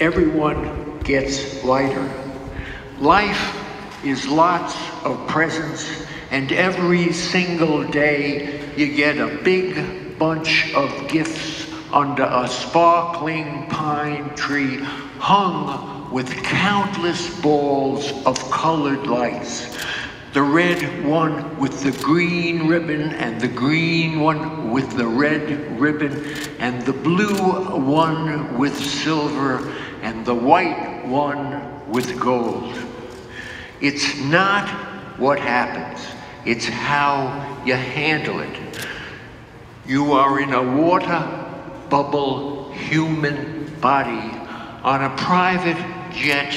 everyone gets lighter. Life is lots of presents, and every single day you get a big bunch of gifts under a sparkling pine tree hung with countless balls of colored lights. The red one with the green ribbon, and the green one with the red ribbon, and the blue one with silver, and the white one with gold. It's not what happens, it's how you handle it. You are in a water bubble human body on a private jet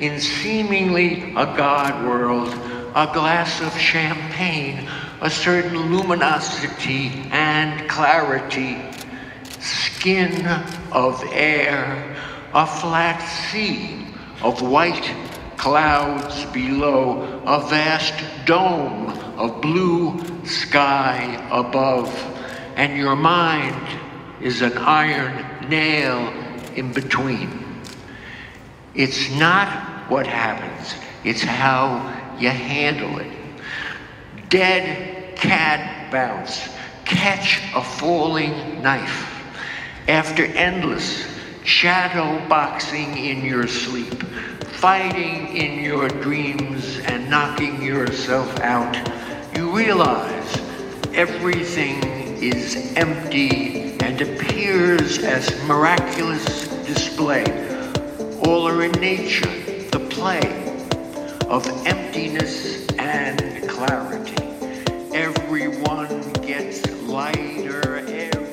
in seemingly a God world, a glass of champagne, a certain luminosity and clarity, skin of air, a flat sea of white clouds below, a vast dome of blue sky above, and your mind is an iron nail in between. It's not what happens, it's how you handle it. Dead cat bounce, catch a falling knife. After endless shadow boxing in your sleep, fighting in your dreams and knocking yourself out, you realize everything is empty and appears as miraculous display. All are in nature, the play of emptiness and clarity. Everyone gets lighter. Everyone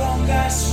long as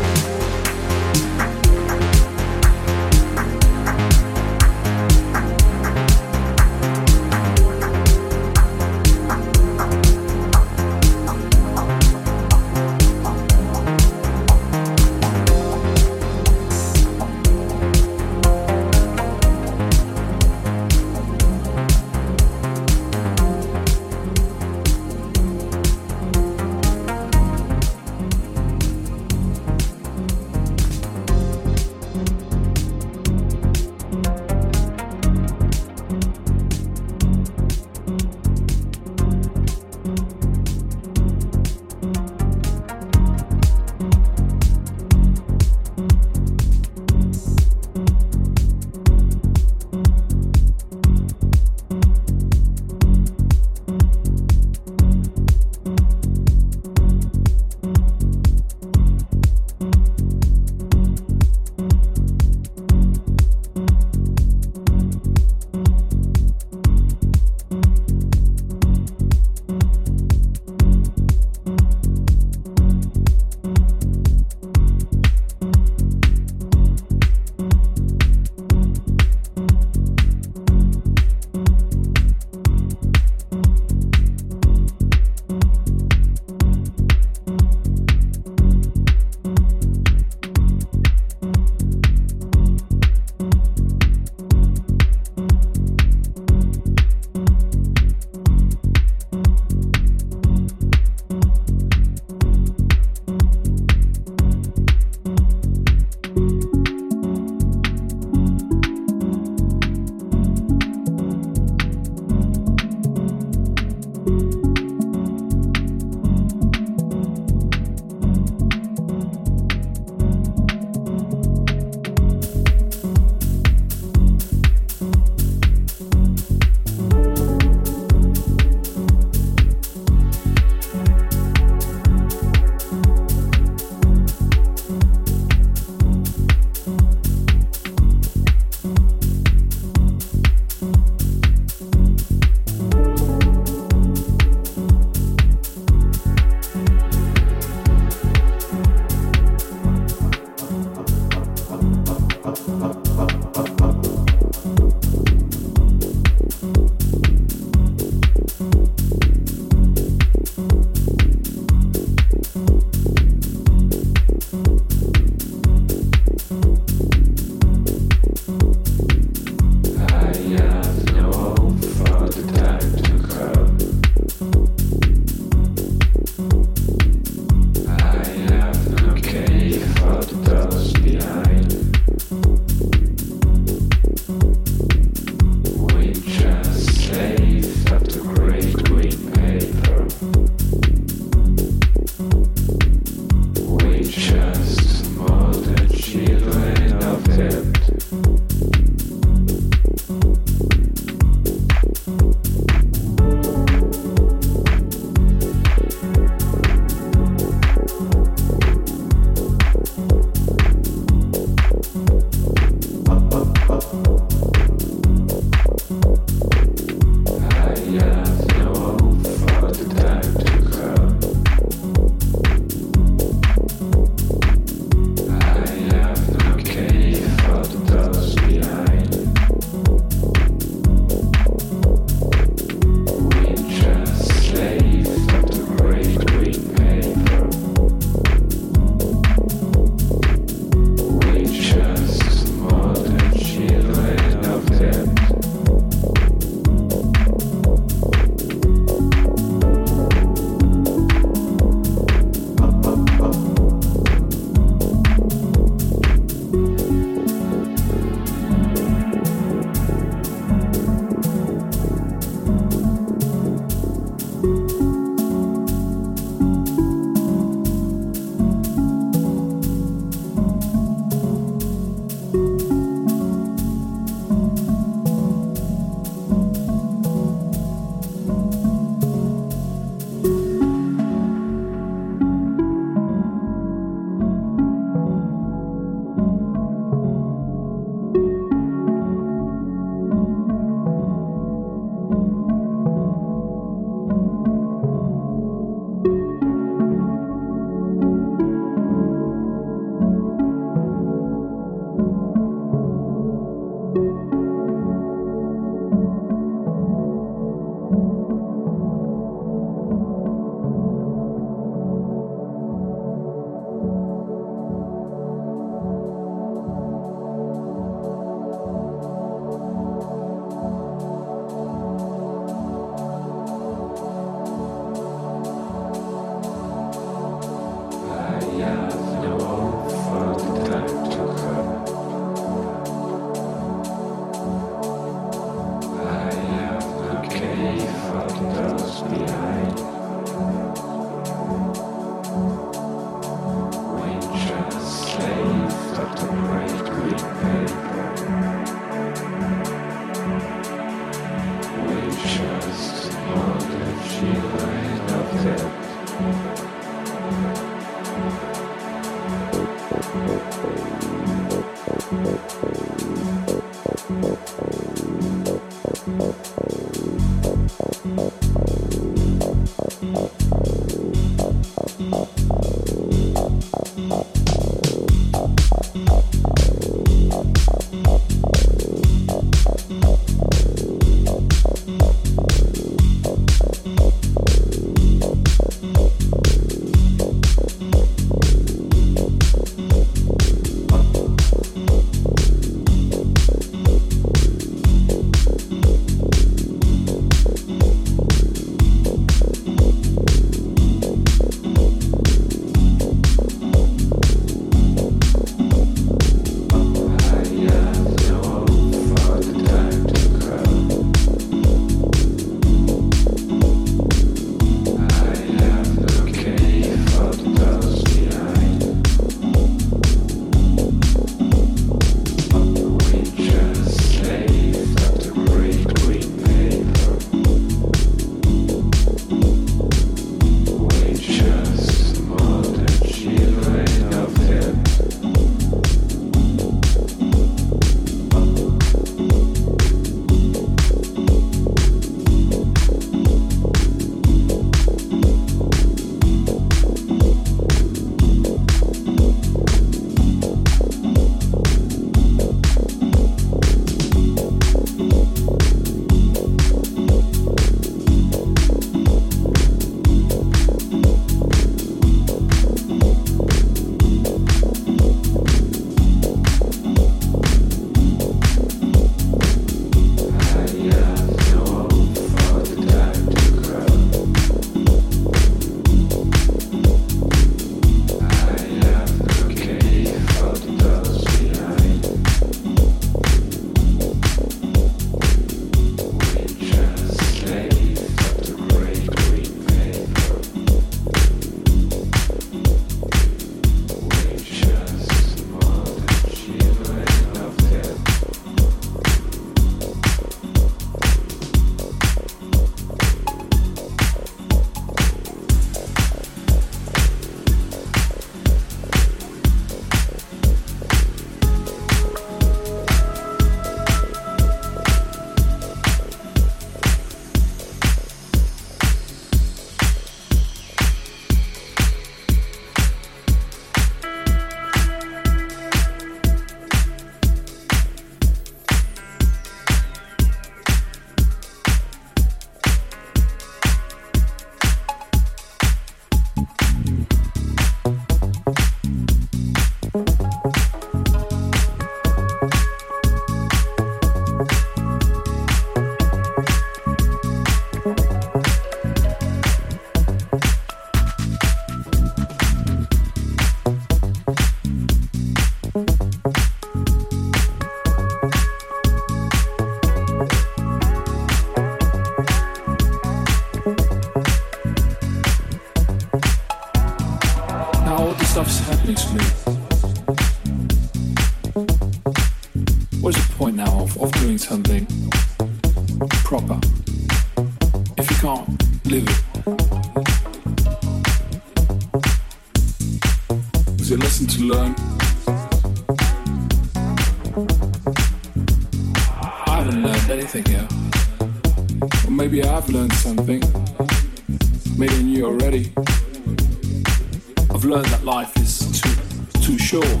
sure.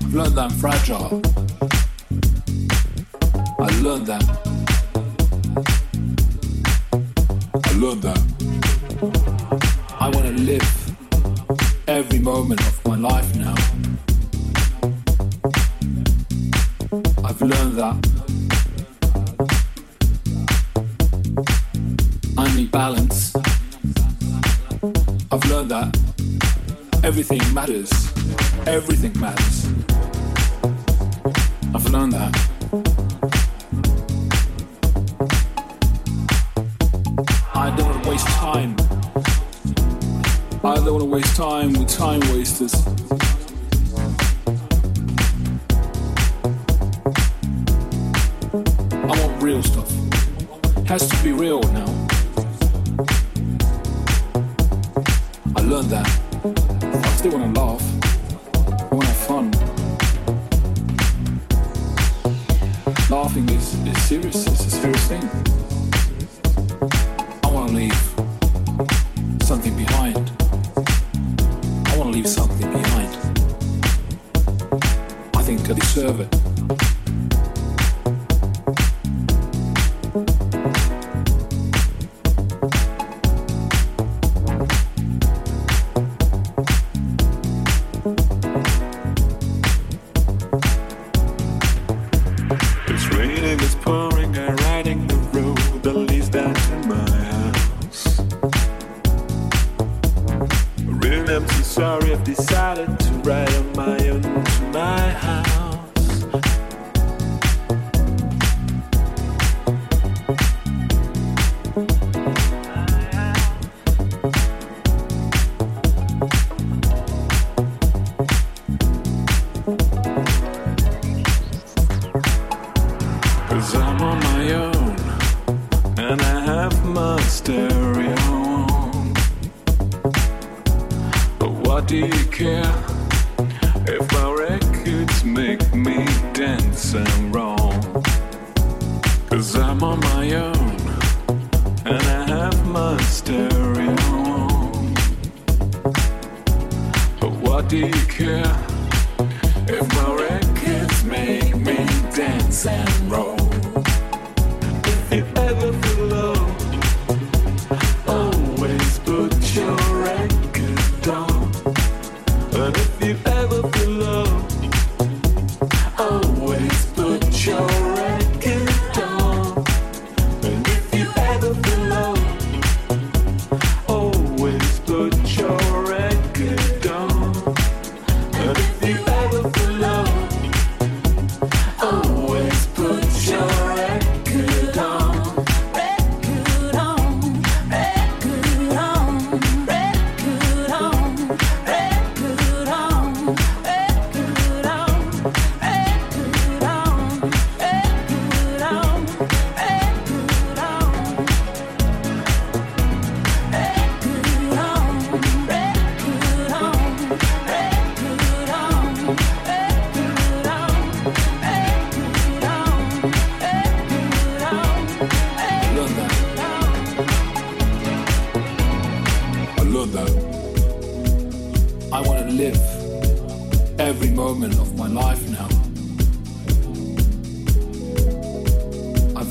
I've learned that I'm fragile. I learned that. I learned that. I want to live every moment of my life now. I've learned that. I need balance. everything matters. Everything matters. I've learned that. I don't want to waste time. I don't want to waste time with time wasters. I want real stuff. Has to be real. do you care?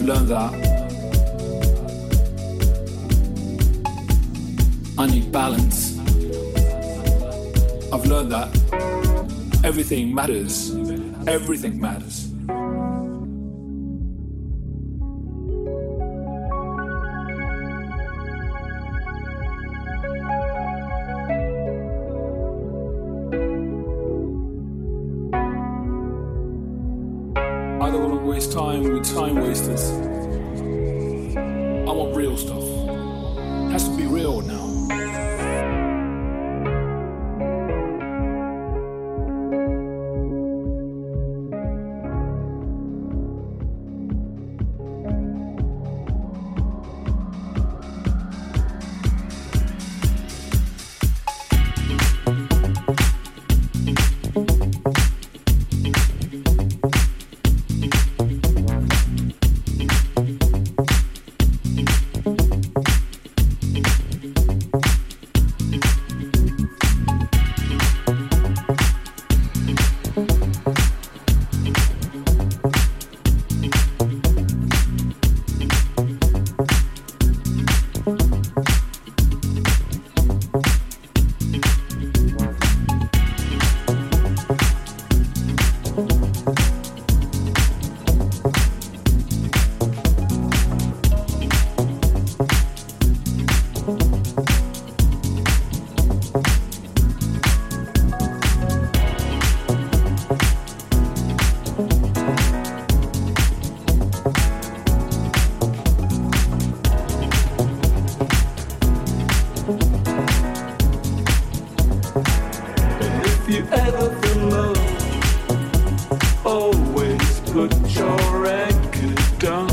learn that. I need balance. I've learned that everything matters. Everything matters. you ever feel low, always put your record down.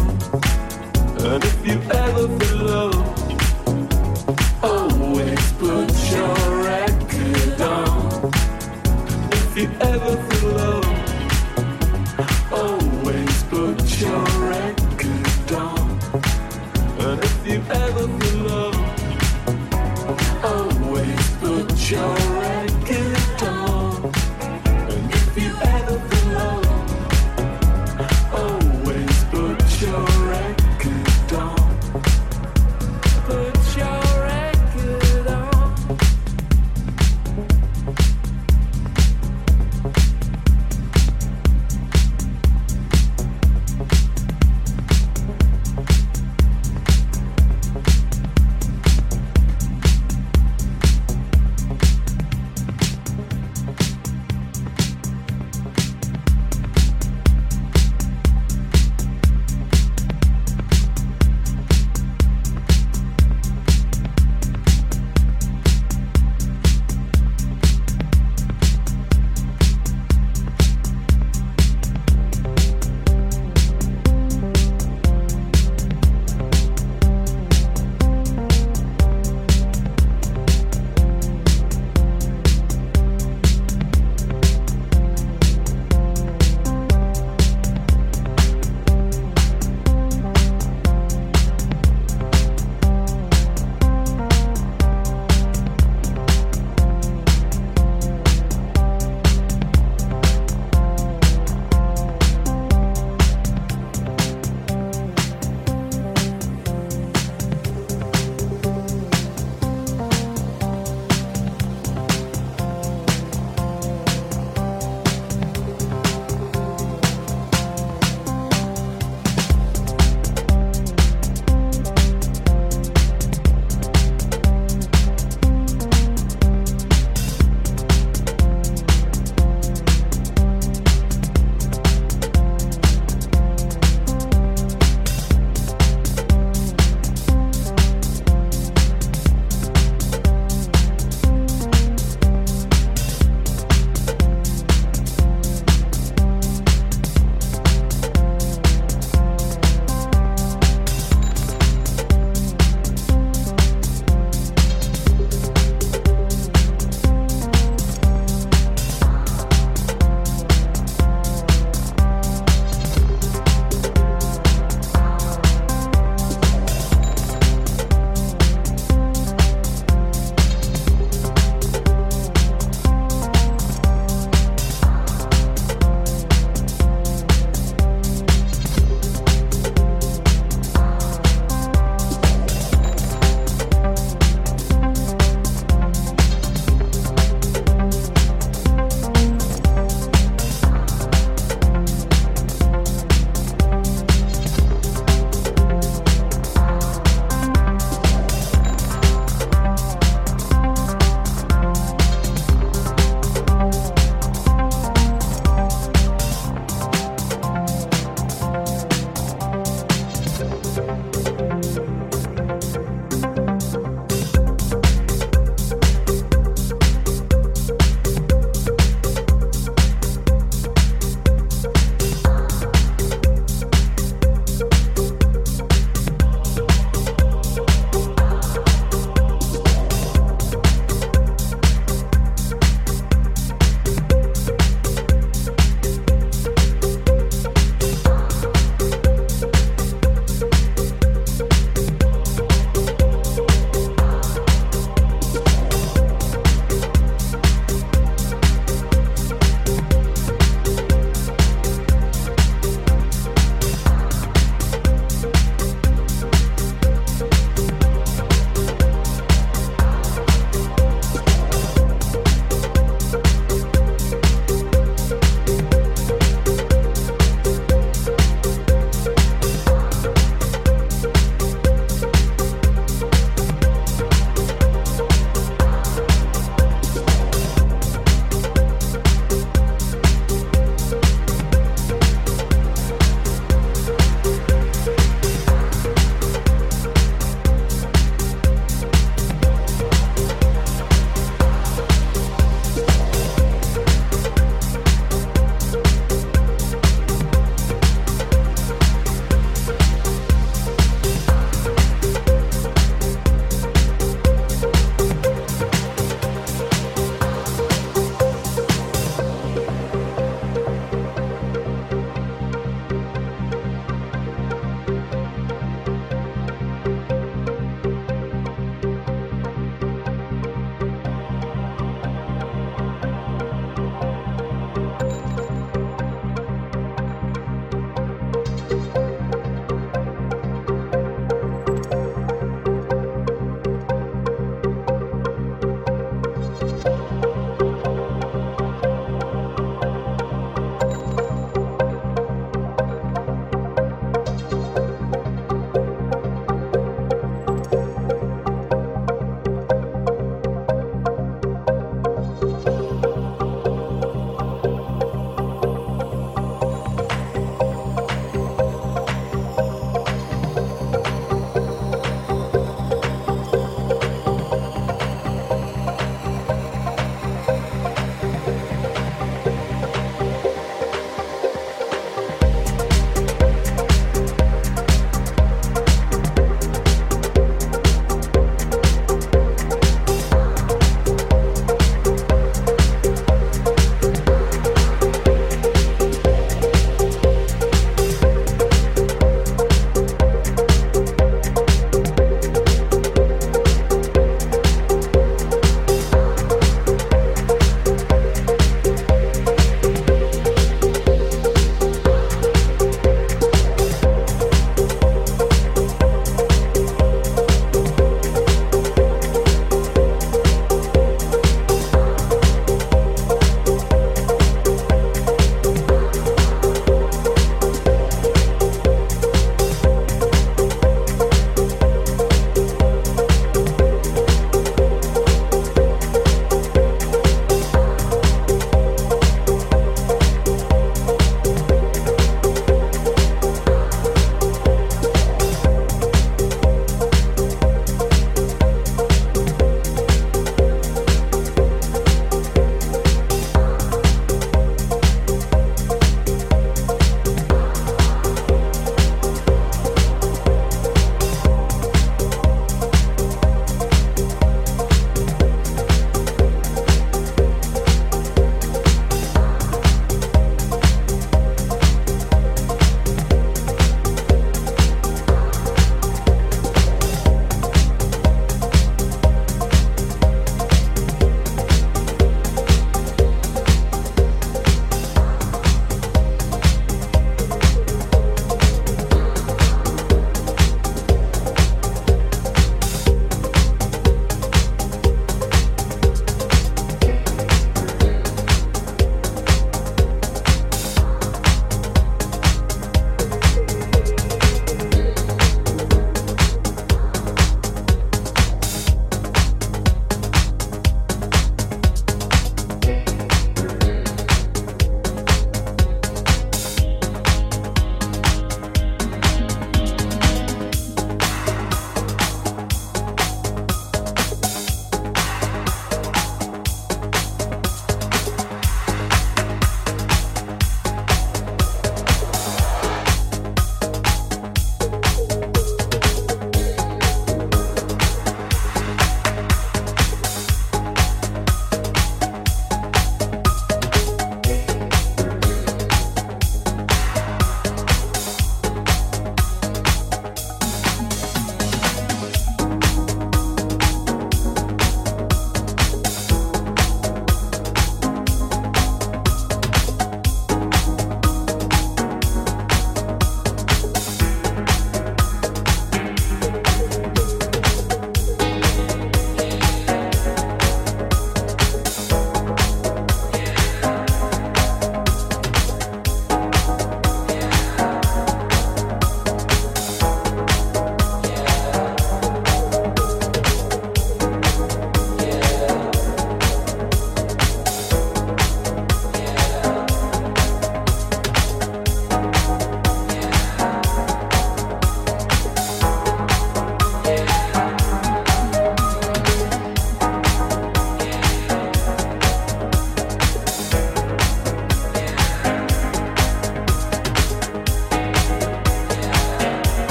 And if you ever feel low, always put your record down. If you ever feel low, always put your anchor down. And if you ever feel low, always put your